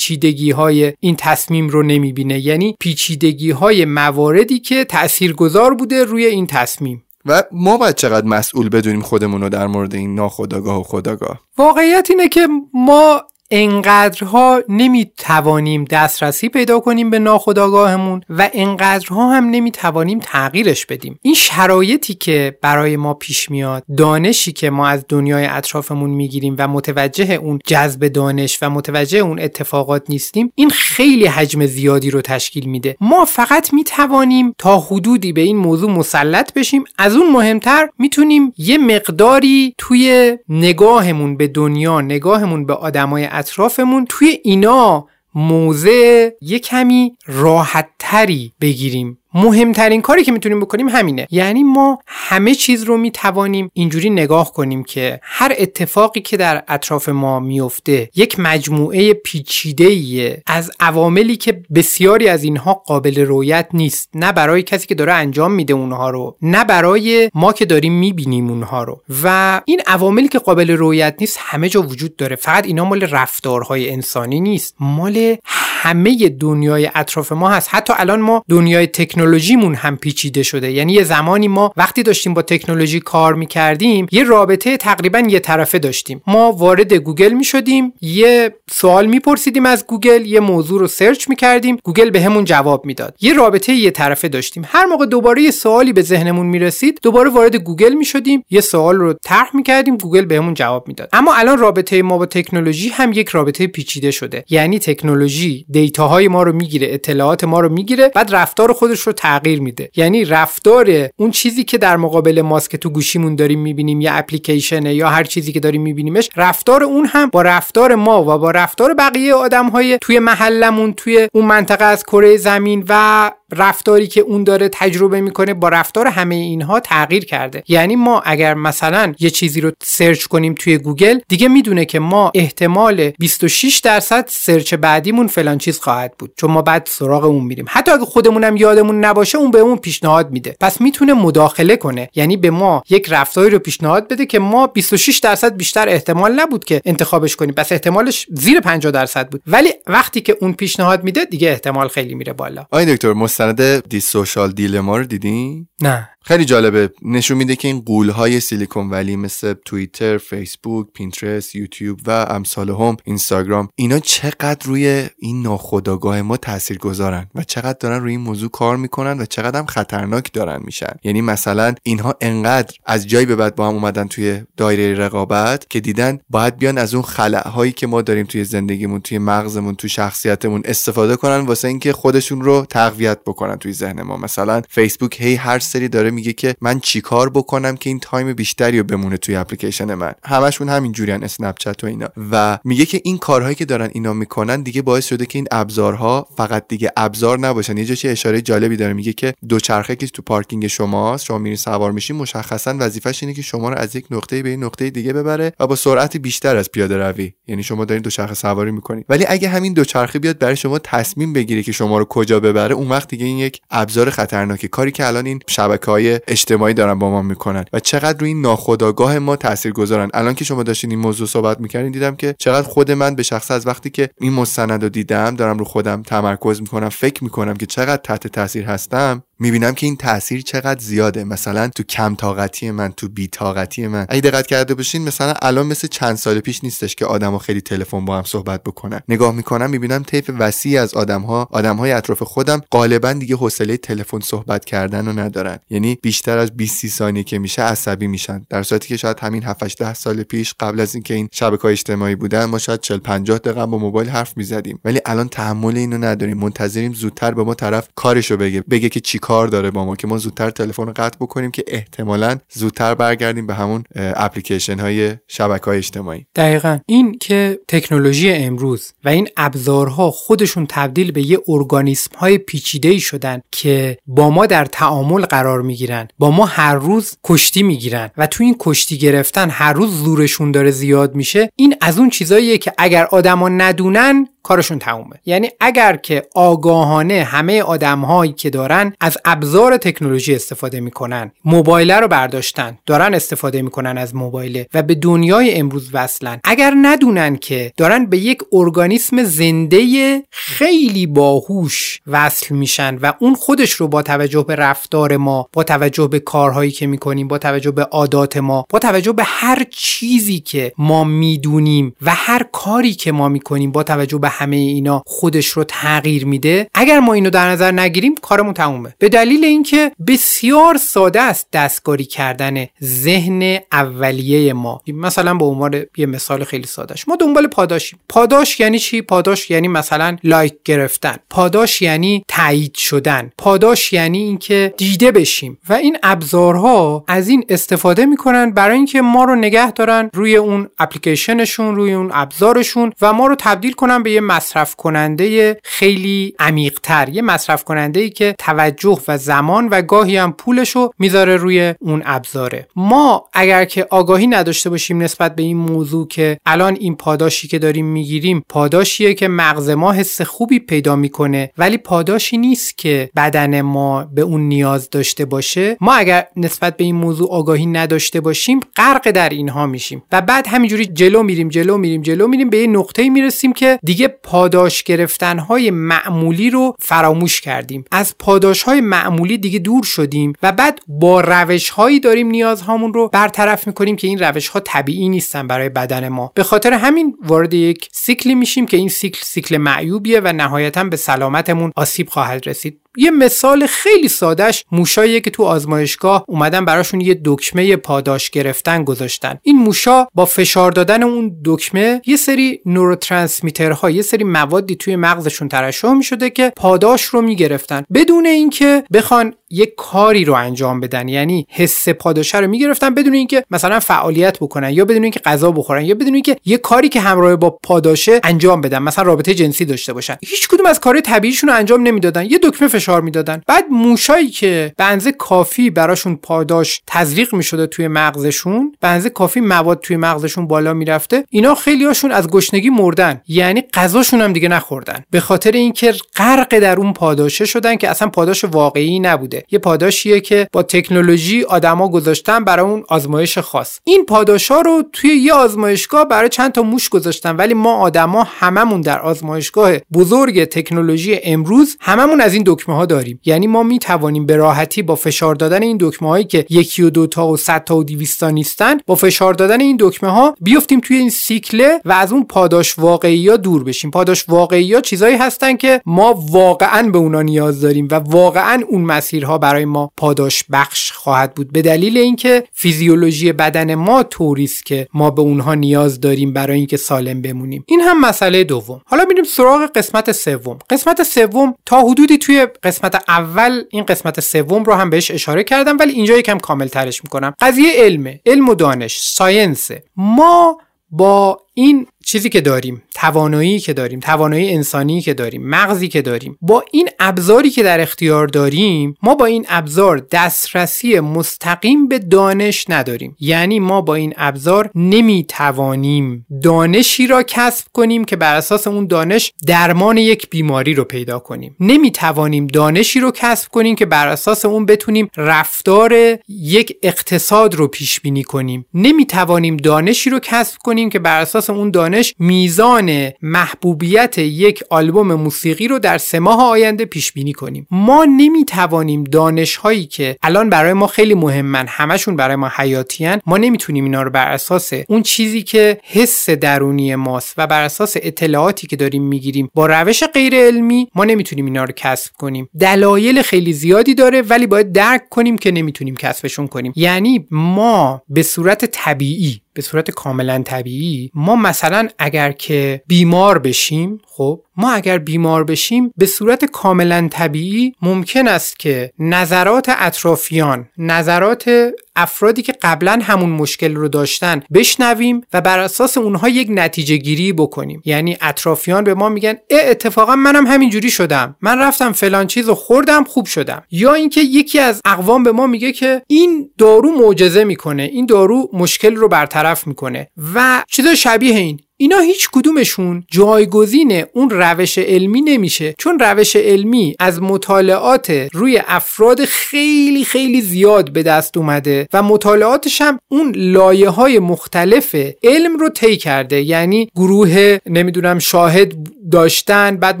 پیچیدگی های این تصمیم رو نمی‌بینه. یعنی پیچیدگی های مواردی که تاثیرگذار بوده روی این تصمیم. و ما باید چقدر مسئول بدونیم خودمون رو در مورد این ناخودآگاه و خداگاه واقعیت اینه که ما انقدرها نمی‌توانیم دسترسی پیدا کنیم به ناخودآگاهمون و انقدرها هم نمی‌توانیم تغییرش بدیم. این شرایطی که برای ما پیش میاد دانشی که ما از دنیای اطرافمون می‌گیریم و متوجه اون جذب دانش و متوجه اون اتفاقات نیستیم این خیلی حجم زیادی رو تشکیل میده. ما فقط می‌توانیم تا حدودی به این موضوع مسلط بشیم. از اون مهمتر می‌تونیم یه مقداری توی نگاهمون به دنیا نگاهمون به آدمای اطرافمون توی اینا موضع یه کمی راحت تری بگیریم. مهمترین کاری که می‌تونیم بکنیم همینه. یعنی ما همه چیز رو می‌توانیم اینجوری نگاه کنیم که هر اتفاقی که در اطراف ما میفته یک مجموعه پیچیده ایه از عواملی که بسیاری از اینها قابل رویت نیست. نه برای کسی که داره انجام میده اونها رو نه برای ما که داریم می‌بینیم اونها رو. و این عواملی که قابل رویت نیست همه جا وجود داره. فقط اینا مال رفتارهای انسانی نیست. مال همه دنیای اطراف ما هست. حتی الان ما دنیای تکنولوژیمون هم پیچیده شده. یعنی یه زمانی ما وقتی داشتیم با تکنولوژی کار می‌کردیم یه رابطه تقریبا یه طرفه داشتیم. ما وارد گوگل می‌شدیم یه سوال میپرسیدیم از گوگل یه موضوع رو search می‌کردیم گوگل بهمون جواب می‌داد. یه رابطه یه طرفه داشتیم. هر موقع دوباره یه سوالی به ذهنمون می‌رسید دوباره وارد گوگل می‌شدیم یه سوال رو طرح می‌کردیم گوگل بهمون جواب می‌داد. اما الان رابطه ما با تکنولوژی هم یک رابطه پیچیده شده. یعنی تکنولوژی data های ما رو می‌گیره اطلاعات ما رو می‌گیره بعد رفتار خودش رو تغییر میده. یعنی رفتار اون چیزی که در مقابل ماست که تو گوشیمون داریم می‌بینیم یا اپلیکیشنه یا هر چیزی که داریم میبینیمش رفتار اون هم با رفتار ما و با رفتار بقیه آدم های توی محلمون توی اون منطقه از کره زمین و رفتاری که اون داره تجربه می‌کنه با رفتار همه اینها تغییر کرده. یعنی ما اگر مثلا یه چیزی رو search کنیم توی گوگل دیگه می‌دونه که ما احتمال 26 درصد search بعدیمون فلان چیز خواهد بود. چون ما بعد سراغ اون میریم. حتی اگه خودمونم یادمون نباشه اون به اون پیشنهاد میده. پس می‌تونه مداخله کنه. یعنی به ما یک رفتاری رو پیشنهاد بده که ما 26 درصد بیشتر احتمال نبود که انتخابش کنیم. پس احتمالش زیر 50 درصد بود. ولی وقتی که اون پیشنهاد میده دیگه احتمال خیلی میره بالا. آقای دکتر مستند The Social Dilemma رو دیدین نه. خیلی جالبه. نشون میده که این غولهای سیلیکون ولی مثل توییتر فیسبوک پینترست یوتیوب و امثالهم اینستاگرام اینا چقدر روی این ناخودآگاه ما تاثیر گذارن و چقدر دارن روی این موضوع کار می‌کنن و چقدر هم خطرناک دارن میشن. یعنی مثلا اینها انقدر از جایی به بعد با هم اومدن توی دایره رقابت که دیدن باید بیان از اون خلأهایی که ما داریم توی زندگیمون توی مغزمون توی شخصیتمون استفاده کنن واسه اینکه خودشون رو تقویت بکنن توی ذهن ما. مثلا فیسبوک هی هر سری داره میگه که من چیکار بکنم که این time بیشتری رو بمونه توی اپلیکیشن من. همشون همین جوریان اسنپ چت و اینا. و میگه که این کارهایی که دارن اینا می‌کنن دیگه باعث شده که این ابزارها فقط دیگه ابزار نباشن. یه جاش اشاره جالبی داره. میگه که دوچرخه که تو پارکینگ شماست شما میرین سوار میشین مشخصا وظیفش اینه که شما رو از یک نقطه به یک نقطه دیگه ببره و با سرعت بیشتر از پیاده روی. یعنی شما دارین دوچرخه سواری می‌کنید ولی اگه همین دوچرخه بیاد برای شما تصمیم بگیره که شما رو کجا ببره اون وقت دیگه این یک ابزار خطرناکه. کاری که الان این شبکه های اجتماعی دارن با ما می‌کنن و چقدر روی ناخودآگاه ما تاثیر گذارن الان که شما داشتین این موضوع صحبت می‌کردین دیدم که چقدر خود من به شخص از وقتی که این مستند رو دیدم دارم رو خودم تمرکز می‌کنم فکر می‌کنم که چقدر تحت تاثیر هستم می‌بینم که این تاثیر چقدر زیاده. مثلا تو کم طاقتی من تو بی طاقتی من. اگه دقت کرده باشین مثلا الان مثل چند سال پیش نیستش که آدما خیلی تلفن با هم صحبت بکنن. نگاه می‌کنم می‌بینم طیف وسیعی از آدم ها آدم های اطراف خودم غالبا دیگه حوصله تلفن صحبت کردن رو ندارن. یعنی بیشتر از 20 ثانیه که میشه عصبی میشن. در صورتی که شاید همین 7 10 سال پیش قبل از اینکه این شبکه اجتماعی بودن ما شاید 40 50 دقیقه با موبایل حرف می‌زدیم. ولی الان تحمل اینو نداریم. منتظریم زودتر به ما طرف کارشو بگه. بگه که چی کار داره با ما که ما زودتر تلفن رو قطع بکنیم که احتمالا زودتر برگردیم به همون اپلیکیشن های شبکه های اجتماعی. دقیقا. این که تکنولوژی امروز و این ابزارها خودشون تبدیل به یه ارگانیسم های پیچیده ای شدن که با ما در تعامل قرار می‌گیرن با ما هر روز کشتی می‌گیرن و تو این کشتی گرفتن هر روز زورشون داره زیاد میشه این از اون چیزاییه که اگر آدما ندونن کارشون تمومه. یعنی اگر که آگاهانه همه آدمهایی که دارن از ابزار تکنولوژی استفاده می‌کنن موبایل رو برداشتن دارن استفاده می‌کنن از موبایل و به دنیای امروز وصلن. اگر ندونن که دارن به یک ارگانیسم زنده خیلی باهوش وصل میشن و اون خودش رو با توجه به رفتار ما با توجه به کارهایی که می‌کنیم با توجه به عادات ما با توجه به هر چیزی که ما می‌دونیم و هر کاری که ما می‌کنیم با توجه به همه اینا خودش رو تغییر میده. اگر ما اینو در نظر نگیریم کارمون تمومه. به دلیل اینکه بسیار ساده است دستکاری کردن ذهن اولیه ما. مثلا به عنوان یه مثال خیلی سادهش ما دنبال پاداشیم. پاداش یعنی چی؟ پاداش یعنی مثلا لایک گرفتن. پاداش یعنی تایید شدن. پاداش یعنی اینکه دیده بشیم. و این ابزارها از این استفاده می‌کنن برای اینکه ما رو نگه دارن روی اون اپلیکیشنشون روی اون ابزارشون و ما رو تبدیل کنن به یه مصرف کننده خیلی عمیقتر یه مصرف کننده ای که توجه و زمان و گاهی هم پولشو می‌ذاره روی اون ابزاره. ما اگر که آگاهی نداشته باشیم نسبت به این موضوع که الان این پاداشی که داریم می‌گیریم پاداشیه که مغز ما حس خوبی پیدا می‌کنه ولی پاداشی نیست که بدن ما به اون نیاز داشته باشه. ما اگر نسبت به این موضوع آگاهی نداشته باشیم غرق در اینها میشیم. و بعد همینجوری جلو میریم جلو میریم جلو میریم به یه نقطه می‌رسیم که دیگه پاداش گرفتن های معمولی رو فراموش کردیم. از پاداش های معمولی دیگه دور شدیم و بعد با روش هایی داریم نیازهامون رو برطرف می‌کنیم که این روش ها طبیعی نیستن برای بدن ما. به خاطر همین وارد یک سیکلی میشیم که این سیکل سیکل معیوبیه و نهایتا به سلامتمون آسیب خواهد رسید. یه مثال خیلی سادهش موشاییه که تو آزمایشگاه اومدن براشون یه دکمه پاداش گرفتن گذاشتن. این موشا با فشار دادن اون دکمه یه سری نوروترانسمیترها یه سری موادی توی مغزشون ترشح می‌شده که پاداش رو می‌گرفتن. بدون اینکه بخوان یه کاری رو انجام بدن یعنی حس پاداشه رو می‌گرفتن بدون اینکه مثلا فعالیت بکنن یا بدون اینکه غذا بخورن یا بدون اینکه یه کاری که همراه با پاداشه انجام بدن مثلا رابطه جنسی داشته باشن. هیچ کدوم از کارهای طبیعیشون رو انجام نمی‌دادن. یه دکمه فشار می‌دادن. بعد موشایی که به کافی براشون پاداش تزریق می‌شده توی مغزشون به کافی مواد توی مغزشون بالا می‌رفته اینا خیلیاشون از گشنگی مردن. یعنی غذاشون هم دیگه نخوردن. به خاطر اینکه غرق در اون پاداشه شدن که اصلا پاداش واقعی نبوده. یه پاداشیه که با تکنولوژی آدما گذاشتن برای اون آزمایش خاص. این پاداشا رو توی یه آزمایشگاه برای چند تا موش گذاشتن ولی ما آدما هممون در آزمایشگاه بزرگ تکنولوژی امروز هممون از این دکمه دکمه ها داریم. یعنی ما می توانیم به راحتی با فشار دادن این دکمه هایی که یکی و دوتا و صد تا و دیویستا نیستن با فشار دادن این دکمه ها بیفتیم توی این سیکله و از اون پاداش واقعی ها دور بشیم. پاداش واقعی ها چیزایی هستن که ما واقعا به اونا نیاز داریم و واقعا اون مسیرها برای ما پاداش بخش خواهد بود. به دلیل اینکه فیزیولوژی بدن ما طوریست که ما به اونها نیاز داریم برای اینکه سالم بمونیم. این هم مسئله دوم. حالا میریم سراغ قسمت سوم. قسمت سوم تا حدودی توی قسمت اول این قسمت سوم رو هم بهش اشاره کردم ولی اینجا یکم کامل ترش می‌کنم. قضیه علمه علم و دانش ساینسه. ما با این چیزی که داریم توانایی که داریم توانایی انسانی که داریم مغزی که داریم با این ابزاری که در اختیار داریم ما با این ابزار دسترسی مستقیم به دانش نداریم. یعنی ما با این ابزار نمی توانیم دانشی را کسب کنیم که بر اساس اون دانش درمان یک بیماری رو پیدا کنیم. نمی توانیم دانشی رو کسب کنیم که بر اساس اون بتونیم رفتار یک اقتصاد رو پیش بینی کنیم. نمی توانیم دانشی رو کسب کنیم که بر اساس اون دانش میزان محبوبیت یک آلبوم موسیقی رو در سه ماه آینده پیش بینی کنیم. ما نمی توانیم دانش هایی که الان برای ما خیلی مهمن همشون برای ما حیاتیان ما نمی‌تونیم اینا رو بر اساس اون چیزی که حس درونی ماست و بر اساس اطلاعاتی که داریم می‌گیریم با روش غیر علمی ما نمی‌تونیم اینا رو کسب کنیم. دلایل خیلی زیادی داره ولی باید درک کنیم که نمی‌تونیم کسبشون کنیم. یعنی ما به صورت طبیعی به صورت کاملا طبیعی ما مثلا اگر که بیمار بشیم خب ما اگر بیمار بشیم به صورت کاملا طبیعی ممکن است که نظرات اطرافیان نظرات افرادی که قبلا همون مشکل رو داشتن بشنویم و بر اساس اونها یک نتیجه گیری بکنیم. یعنی اطرافیان به ما میگن اه اتفاقا منم همینجوری شدم. من رفتم فلان چیز رو خوردم خوب شدم. یا اینکه یکی از اقوام به ما میگه که این دارو معجزه می‌کنه این دارو مشکل رو برطرف می‌کنه. و چیز شبیه این. اینا هیچ کدومشون جایگزین اون روش علمی نمیشه چون روش علمی از مطالعات روی افراد خیلی خیلی زیاد به دست اومده و مطالعاتش هم اون لایه های مختلف علم رو طی کرده. یعنی گروه نمی‌دونم شاهد داشتن بعد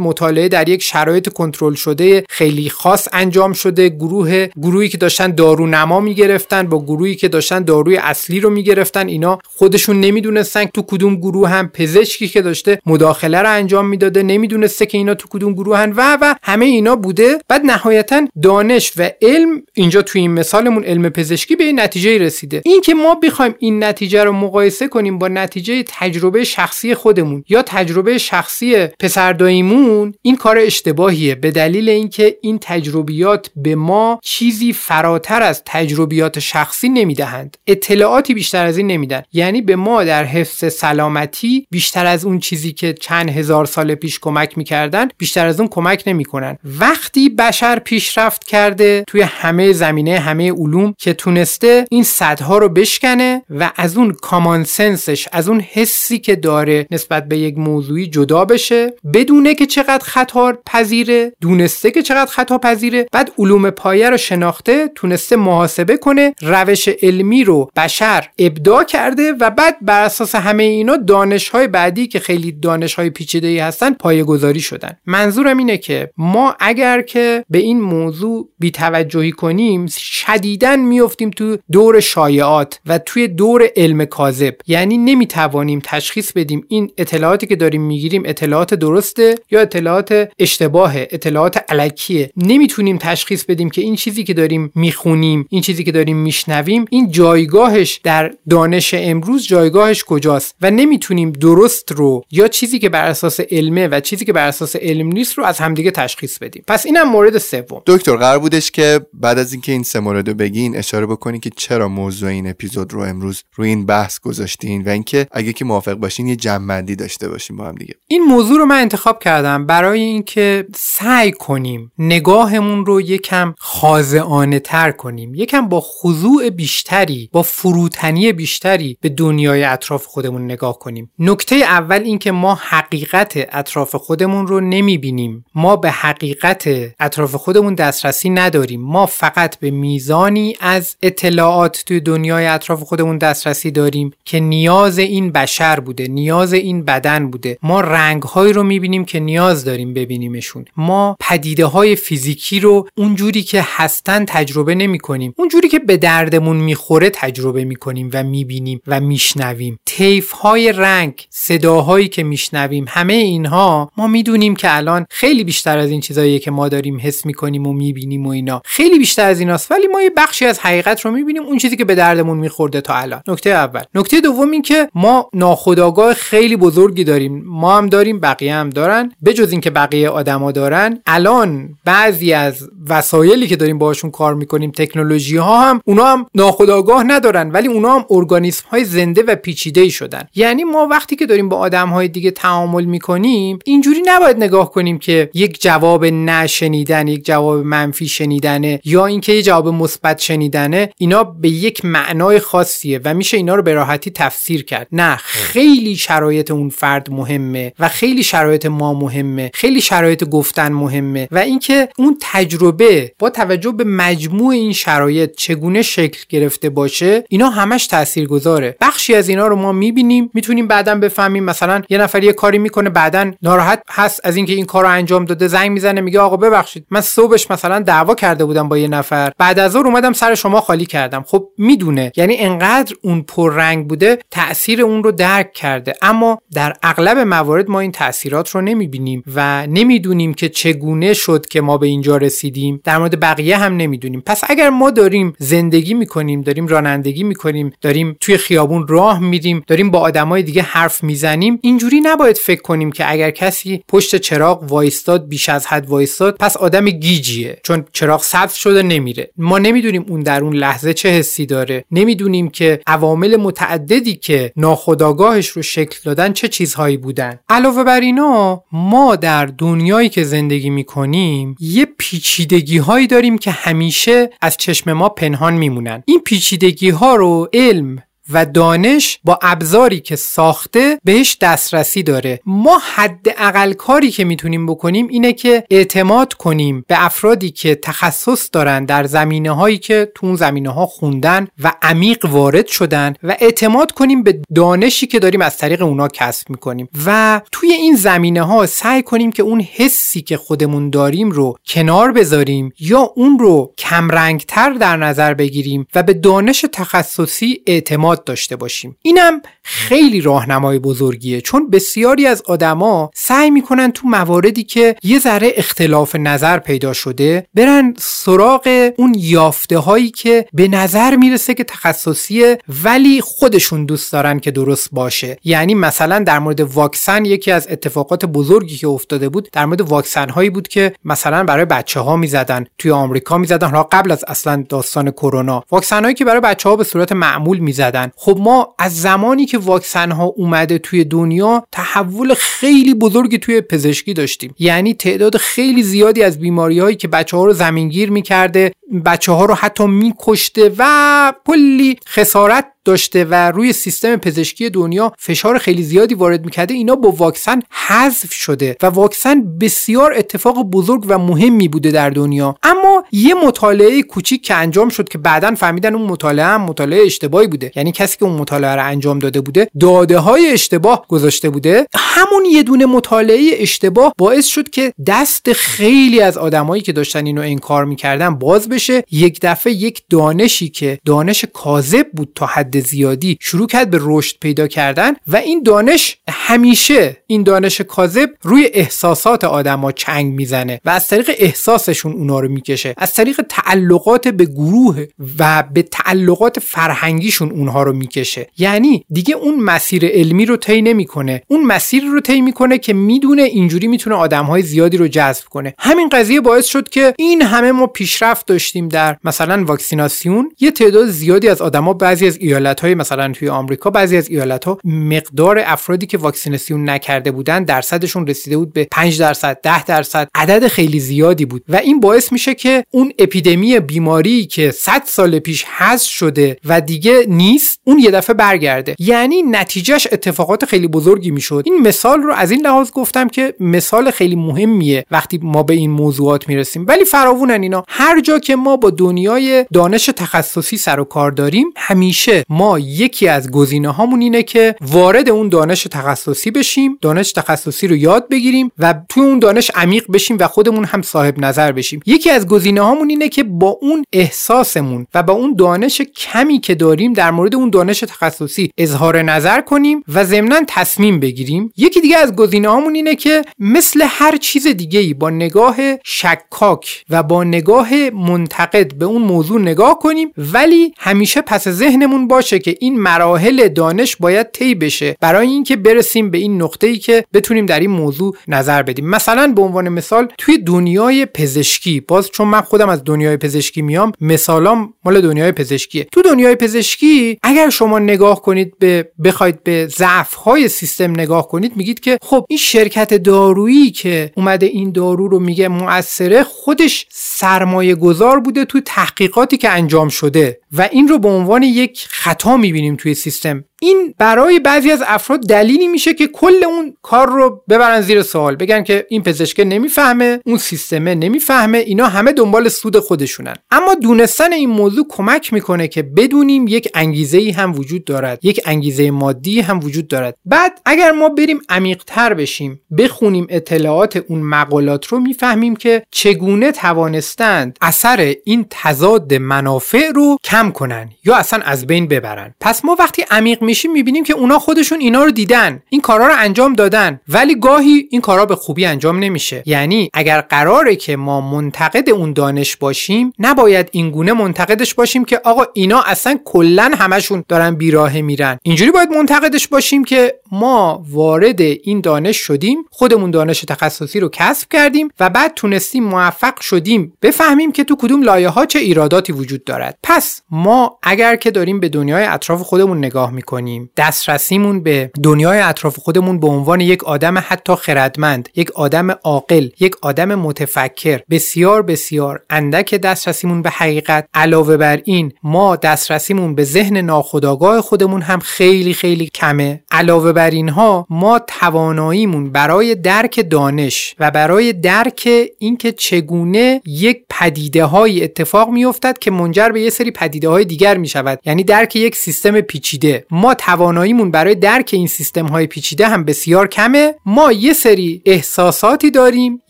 مطالعه در یک شرایط کنترل شده خیلی خاص انجام شده. گروه گروهی که داشتن دارو نما می‌گرفتن با گروهی که داشتن داروی اصلی رو می‌گرفتن. اینا خودشون نمی‌دونستن تو کدوم گروه هم پزشکی که داشته مداخله رو انجام می‌داده نمی‌دونسته که اینا تو کدوم گروهن و و همه اینا بوده. بعد نهایتا دانش و علم اینجا تو این مثالمون علم پزشکی به این نتیجه رسیده. این که ما بخوایم این نتیجه رو مقایسه کنیم با نتیجه تجربه شخصی خودمون یا تجربه شخصی پسر داییمون این کار اشتباهیه. به دلیل اینکه این تجربیات به ما چیزی فراتر از تجربیات شخصی نمی‌دهند. اطلاعاتی بیشتر از این نمیدن. یعنی به ما در حفظ سلامتی بیشتر از اون چیزی که چند هزار سال پیش کمک می‌کردن بیشتر از اون کمک نمی‌کنن. وقتی بشر پیشرفت کرده توی همه زمینه همه علوم که تونسته این صدها رو بشکنه و از اون کامان سنسش از اون حسی که داره نسبت به یک موضوعی جدا بشه بدونه که چقدر خطا پذیره دونسته که چقدر خطا پذیره بعد علوم پایه رو شناخته تونسته محاسبه کنه روش علمی رو بشر ابداع کرده و بعد بر اساس همه اینا دانش های بعدی که خیلی دانش های پیچیده ای هستن پایه گذاری شدن. منظورم اینه که ما اگر که به این موضوع بیتوجهی کنیم شدیدن میفتیم تو دور شایعات و توی دور علم کاذب. یعنی نمی‌توانیم تشخیص بدیم این اطلاعاتی که داریم می‌گیریم اطلاعات درسته یا اطلاعات اشتباه اطلاعات علکیه. نمی‌تونیم تشخیص بدیم که این چیزی که داریم می‌خونیم این چیزی که داریم میشنویم این جایگاهش در دانش امروز جایگاهش کجاست و نمی‌تونیم درست رو یا چیزی که بر اساس علمه و چیزی که بر اساس علم نیست رو از همدیگه تشخیص بدیم. پس اینم مورد سوم. دکتر قرار بودش که بعد از اینکه این سه مورد رو بگین اشاره بکنین که چرا موضوع این اپیزود رو امروز روی این بحث گذاشتین و اینکه اگه که موافق باشین یه جنبندی داشته باشیم با هم دیگه. این موضوع رو من انتخاب کردم برای اینکه سعی کنیم نگاهمون رو یکم خاضعانه تر کنیم یکم با خضوع بیشتری با فروتنی بیشتری به دنیای اطراف خودمون نگاه کنیم. نکته اول این که ما حقیقت اطراف خودمون رو نمی‌بینیم. ما به حقیقت اطراف خودمون دسترسی نداریم. ما فقط به میزانی از اطلاعات توی دنیای اطراف خودمون دسترسی داریم که نیاز این بشر بوده نیاز این بدن بوده. ما رنگهایی رو می‌بینیم که نیاز داریم ببینیمشون. ما پدیده های فیزیکی رو اونجوری که هستن تجربه نمی کنیم اونجوری که به دردمون می‌خوره تجربه می‌کنیم و می‌بینیم و میشنویم. تیف های رنگ صداهایی که میشنویم. همه اینها ما می‌دونیم که الان خیلی بیشتر از این چیزاییه که ما داریم حس می‌کنیم و می‌بینیم و اینا. خیلی بیشتر از ایناست. ولی ما یه بخشی از حقیقت رو می‌بینیم. اون چیزی که به دردمون میخورده تا الان. نکته اول. نکته دوم این که ما ناخودآگاه خیلی بزرگی داریم. ما هم داریم بقیه هم دارن. بجز اینکه بقیه آدما دارن الان بعضی از وسایلی که داریم باشون کار می‌کنیم تکنولوژی ها هم اونا هم ناخودآگاه ندارن ولی اونا هم ارگانیسم های زنده و پیچیده ای شدن. یعنی ما وقتی که داریم با آدم های دیگه تعامل می‌کنیم اینجوری نباید نگاه کنیم که یک جواب نشنیدن یک جواب منفی شنیدنه یا اینکه یه جواب مثبت شنیدنه اینا به یک معنای خاصیه و میشه اینا رو به راحتی تفسیر کرد. نه خیلی شرایط اون فرد مهمه و خیلی شرایط ما مهمه خیلی شرایط گفتن مهمه و اینکه اون تجربه با توجه به مجموع این شرایط چگونه شکل گرفته باشه اینا همش تاثیرگذاره. بخشی از اینا رو ما می‌بینیم می‌تونیم بعدا بفهمیم مثلا یه نفر یه کاری می‌کنه بعدا ناراحت هست از اینکه این کار رو انجام داده زنگ می‌زنه میگه آقا ببخشید. من صبحش مثلا دعوا کرده بودم با یه نفر. بعد از ظهر اومدم سر شما خالی کردم. خب می‌دونه. یعنی انقدر اون پررنگ بوده تاثیر اون رو درک کرده. اما در اغلب موارد ما این تاثیرات رو نمی‌بینیم و نمی‌دونیم که چگونه شد که ما به اینجا رسیدیم. در مورد بقیه هم نمی‌دونیم. پس اگر ما داریم زندگی می‌کنیم داریم رانندگی می‌کنیم داریم توی خیابون راه میریم داریم با آدمای دیگه حرف می‌زنیم اینجوری نباید فکر کنیم که اگر کسی پشت چراغ وایستاد بیش از حد وایستاد پس آدم گیجیه. چون چراغ سبز شده نمیره. ما نمی‌دونیم اون در اون لحظه چه حسی داره. نمی‌دونیم که عوامل متعددی که ناخودآگاهش رو شکل دادن چه چیزهایی بودن. علاوه بر اینا ما در دنیایی که زندگی می‌کنیم یه پیچیدگی هایی داریم که همیشه از چشم ما پنهان میمونن. این پیچیدگی ها رو علم و دانش با ابزاری که ساخته بهش دسترسی داره. ما حد اقل کاری که می‌تونیم بکنیم اینه که اعتماد کنیم به افرادی که تخصص دارن در زمینه هایی که تو اون زمینه ها خوندن و عمیق وارد شدن و اعتماد کنیم به دانشی که داریم از طریق اونا کسب می‌کنیم. و توی این زمینه ها سعی کنیم که اون حسی که خودمون داریم رو کنار بذاریم یا اون رو کمرنگتر در نظر بگیریم و به دانش تخصصی اعتماد داشته باشیم. اینم خیلی راهنمای بزرگیه چون بسیاری از آدما سعی می‌کنن تو مواردی که یه ذره اختلاف نظر پیدا شده برن سراغ اون یافته هایی که به نظر می‌رسه که تخصصیه ولی خودشون دوست دارن که درست باشه. یعنی مثلا در مورد واکسن یکی از اتفاقات بزرگی که افتاده بود در مورد واکسن هایی بود که مثلا برای بچه ها می‌زدن توی آمریکا می‌زدن قبل از اصلا داستان کرونا. واکسن هایی که برای بچه ها به صورت معمول می‌زدن. خب ما از زمانی که واکسن ها اومده توی دنیا تحول خیلی بزرگی توی پزشکی داشتیم. یعنی تعداد خیلی زیادی از بیماری هایی که بچه ها رو زمینگیر می‌کرده بچه ها رو حتی میکشته و کلی خسارت داشته و روی سیستم پزشکی دنیا فشار خیلی زیادی وارد می‌کرده. اینا با واکسن حذف شده و واکسن بسیار اتفاق بزرگ و مهمی بوده در دنیا. اما یه مطالعه کوچیک که انجام شد که بعدا فهمیدن اون مطالعه هم مطالعه اشتباهی بوده. یعنی کسی که اون مطالعه رو انجام داده بوده داده های اشتباه گذاشته بوده. همون یه دونه مطالعه اشتباه باعث شد که دست خیلی از آدمایی که داشتن اینو انکار می‌کردن باز بشه. یک دفعه یک دانشی که دانش کاذب بود تا حد زیادی شروع کرد به رشد پیدا کردن و این دانش همیشه این دانش کاذب روی احساسات آدما چنگ می‌زنه و از طریق احساسشون اونا رو می‌کشه. از طریق تعلقات به گروه و به تعلقات فرهنگیشون اونها رو می‌کشه. یعنی دیگه اون مسیر علمی رو طی نمی‌کنه. اون مسیر رو طی می‌کنه که می‌دونه اینجوری می‌تونه آدمهای زیادی رو جذب کنه. همین قضیه باعث شد که این همه ما پیشرفت داشتیم در مثلا واکسیناسیون. یه تعداد زیادی از آدما بعضی از ایالت های مثلا توی آمریکا بعضی از ایالت ها مقدار افرادی که واکسیناسیون نکرده بودن درصدشون رسیده بود به 5 درصد 10 درصد. عدد خیلی زیادی بود. و این باعث میشه که اون اپیدمی بیماری که 100 سال پیش حذف شده و دیگه نیست اون یه دفعه برگرده. یعنی نتیجهش اتفاقات خیلی بزرگی می‌شد. این مثال رو از این لحاظ گفتم که مثال خیلی مهمیه وقتی ما به این موضوعات می‌رسیم. ولی فراوونن اینا. هر جا که ما با دنیای دانش تخصصی سر و کار داریم همیشه ما یکی از گزینه هامون اینه که وارد اون دانش تخصصی بشیم دانش تخصصی رو یاد بگیریم و توی اون دانش عمیق بشیم و خودمون هم صاحب نظر بشیم. یکی از گزینه هامون اینه که با اون احساسمون و با اون دانش کمی که داریم در مورد اون دانش تخصصی اظهار نظر کنیم و ضمنا تصمیم بگیریم. یکی دیگه از گزینه هامون اینه که مثل هر چیز دیگه ای با نگاه شکاک و با نگاه منتقد به اون موضوع نگاه کنیم ولی همیشه پس ذهنمون باشه که این مراحل دانش باید طی بشه برای اینکه برسیم به این نقطه ای که بتونیم در این موضوع نظر بدیم. مثلا به عنوان مثال توی دنیای پزشکی باز چون من خودم از دنیای پزشکی میام مثالام مال دنیای پزشکیه. تو دنیای پزشکی اگر شما نگاه کنید به بخواید به ضعف های سیستم نگاه کنید میگید که خب این شرکت دارویی که اومده این دارو رو میگه مؤثره خودش سرمایه گذار بوده تو تحقیقاتی که انجام شده و این رو به عنوان یک خطا می‌بینیم توی سیستم. این برای بعضی از افراد دلیلی میشه که کل اون کار رو ببرن زیر سوال. بگن که این پزشکه نمی‌فهمه اون سیستمه نمی‌فهمه اینا همه دنبال سود خودشونن. اما دونستن این موضوع کمک می‌کنه که بدونیم یک انگیزه ای هم وجود دارد یک انگیزه مادی هم وجود دارد. بعد اگر ما بریم عمیقتر بشیم بخونیم اطلاعات اون مقالات رو می‌فهمیم که چگونه توانستند اثر این تضاد منافع رو کم کنن یا اصلا از بین ببرن. پس ما وقتی عمیق میشیم می‌بینیم که اونا خودشون اینا رو دیدن این کارا رو انجام دادن ولی گاهی این کارا به خوبی انجام نمیشه. یعنی اگر قراره که ما منتقد اون دانش باشیم نباید این گونه منتقدش باشیم که آقا اینا اصلا کلا همشون دارن بیراهه میرن. اینجوری باید منتقدش باشیم که ما وارد این دانش شدیم خودمون دانش تخصصی رو کسب کردیم و بعد تونستیم موفق شدیم. بفهمیم که تو کدوم لایه ها چه ایراداتی وجود دارد. پس ما اگر که داریم به دنیای اطراف خودمون نگاه می‌کنیم دسترسیمون به دنیای اطراف خودمون به عنوان یک آدم حتی خردمند یک آدم عاقل یک آدم متفکر. بسیار بسیار اندک دسترسیمون به حقیقت. علاوه بر این ما دسترسیمون به ذهن ناخودآگاه خودمون هم خیلی خیلی کمه. علاوه بر اینها ما تواناییمون برای درک دانش و برای درک اینکه چگونه یک پدیده های اتفاق میافتد که منجر به یه سری پدیده های دیگر می شود یعنی درک یک سیستم پیچیده. ما تواناییمون برای درک این سیستم های پیچیده هم بسیار کمه. ما یه سری احساساتی داریم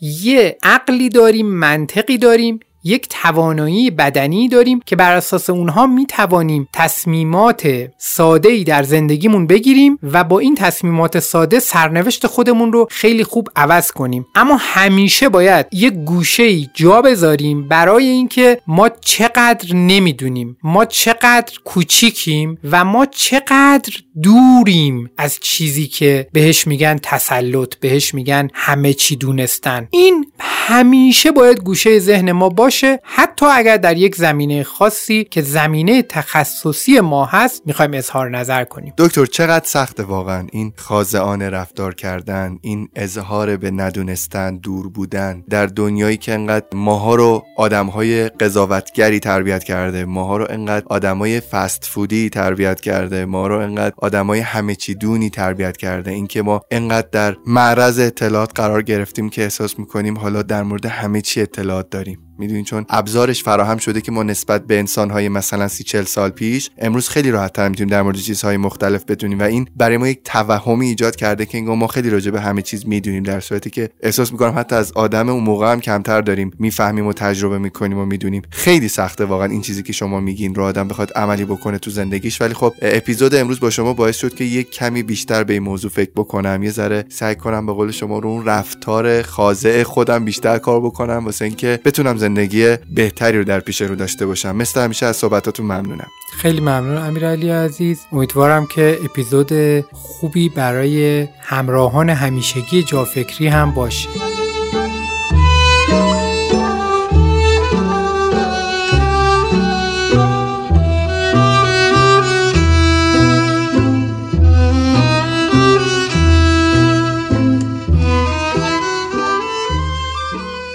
یه عقلی داریم منطقی داریم یک توانایی بدنی داریم که بر اساس اونها می توانیم تصمیمات ساده ای در زندگیمون بگیریم و با این تصمیمات ساده سرنوشت خودمون رو خیلی خوب عوض کنیم. اما همیشه باید یک گوشه ای جا بذاریم برای اینکه ما چقدر نمی‌دونیم ما چقدر کوچیکیم و ما چقدر دوریم از چیزی که بهش میگن تسلط بهش میگن همه چی دونستن. این همیشه باید گوشه ذهن ما باشه. حتی اگر در یک زمینه خاصی که زمینه تخصصی ما هست می‌خوایم اظهار نظر کنیم. دکتر چقدر سخته واقعا این خازعانه رفتار کردن این اظهار به ندونستن دور بودن در دنیایی که انقدر ماها رو آدمهای قضاوتگری تربیت کرده ماها رو انقدر آدمای فست فودی تربیت کرده ما رو انقدر آدمای همه چی دونی تربیت کرده. اینکه ما انقدر در معرض اطلاعات قرار گرفتیم که احساس می‌کنیم حالا در مورد همه چی اطلاعات داریم. می‌دونین چون ابزارش فراهم شده که ما نسبت به انسانهای مثلا سی چل سال پیش امروز خیلی راحت تر می‌تونیم در مورد چیزهای مختلف بدونیم و این برای ما یک توهمی ایجاد کرده که انگار ما خیلی راجع به همه چیز می‌دونیم در صورتی که احساس می‌کنم حتی از آدم اون موقع هم کمتر داریم می‌فهمیم و تجربه می‌کنیم و می‌دونیم. خیلی سخته واقعا این چیزی که شما میگین رو آدم بخواد عملی بکنه تو زندگیش. ولی خب اپیزود امروز با شما باعث شد که یک کمی بیشتر به این موضوع فکر بکنم. یه ذره سعی کنم به قول شما رو اون رفتار خاضع خودم بیشتر کار بکنم واسه اینکه بتونم زندگی بهتری رو در پیش رو داشته باشم. مثل همیشه از صحبتاتون ممنونم. خیلی ممنون امیرعلی عزیز. امیدوارم که اپیزود خوبی برای همراهان همیشگی جافکری هم باشه.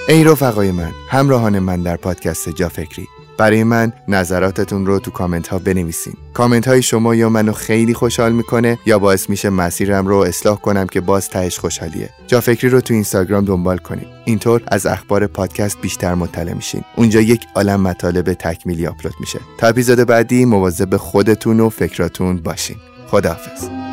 ای رفقای من همراهان من در پادکست جا فکری برای من نظراتتون رو تو کامنت ها بنویسین. کامنت های شما یا منو خیلی خوشحال می‌کنه یا باعث میشه مسیرم رو اصلاح کنم که باز تهش خوشحالیه. جا فکری رو تو اینستاگرام دنبال کنید اینطور از اخبار پادکست بیشتر مطلع میشین. اونجا یک عالم مطالب تکمیلی آپلود میشه. تا اپیزود بعدی مواظب خودتون و فکراتون باشین. خداحافظ.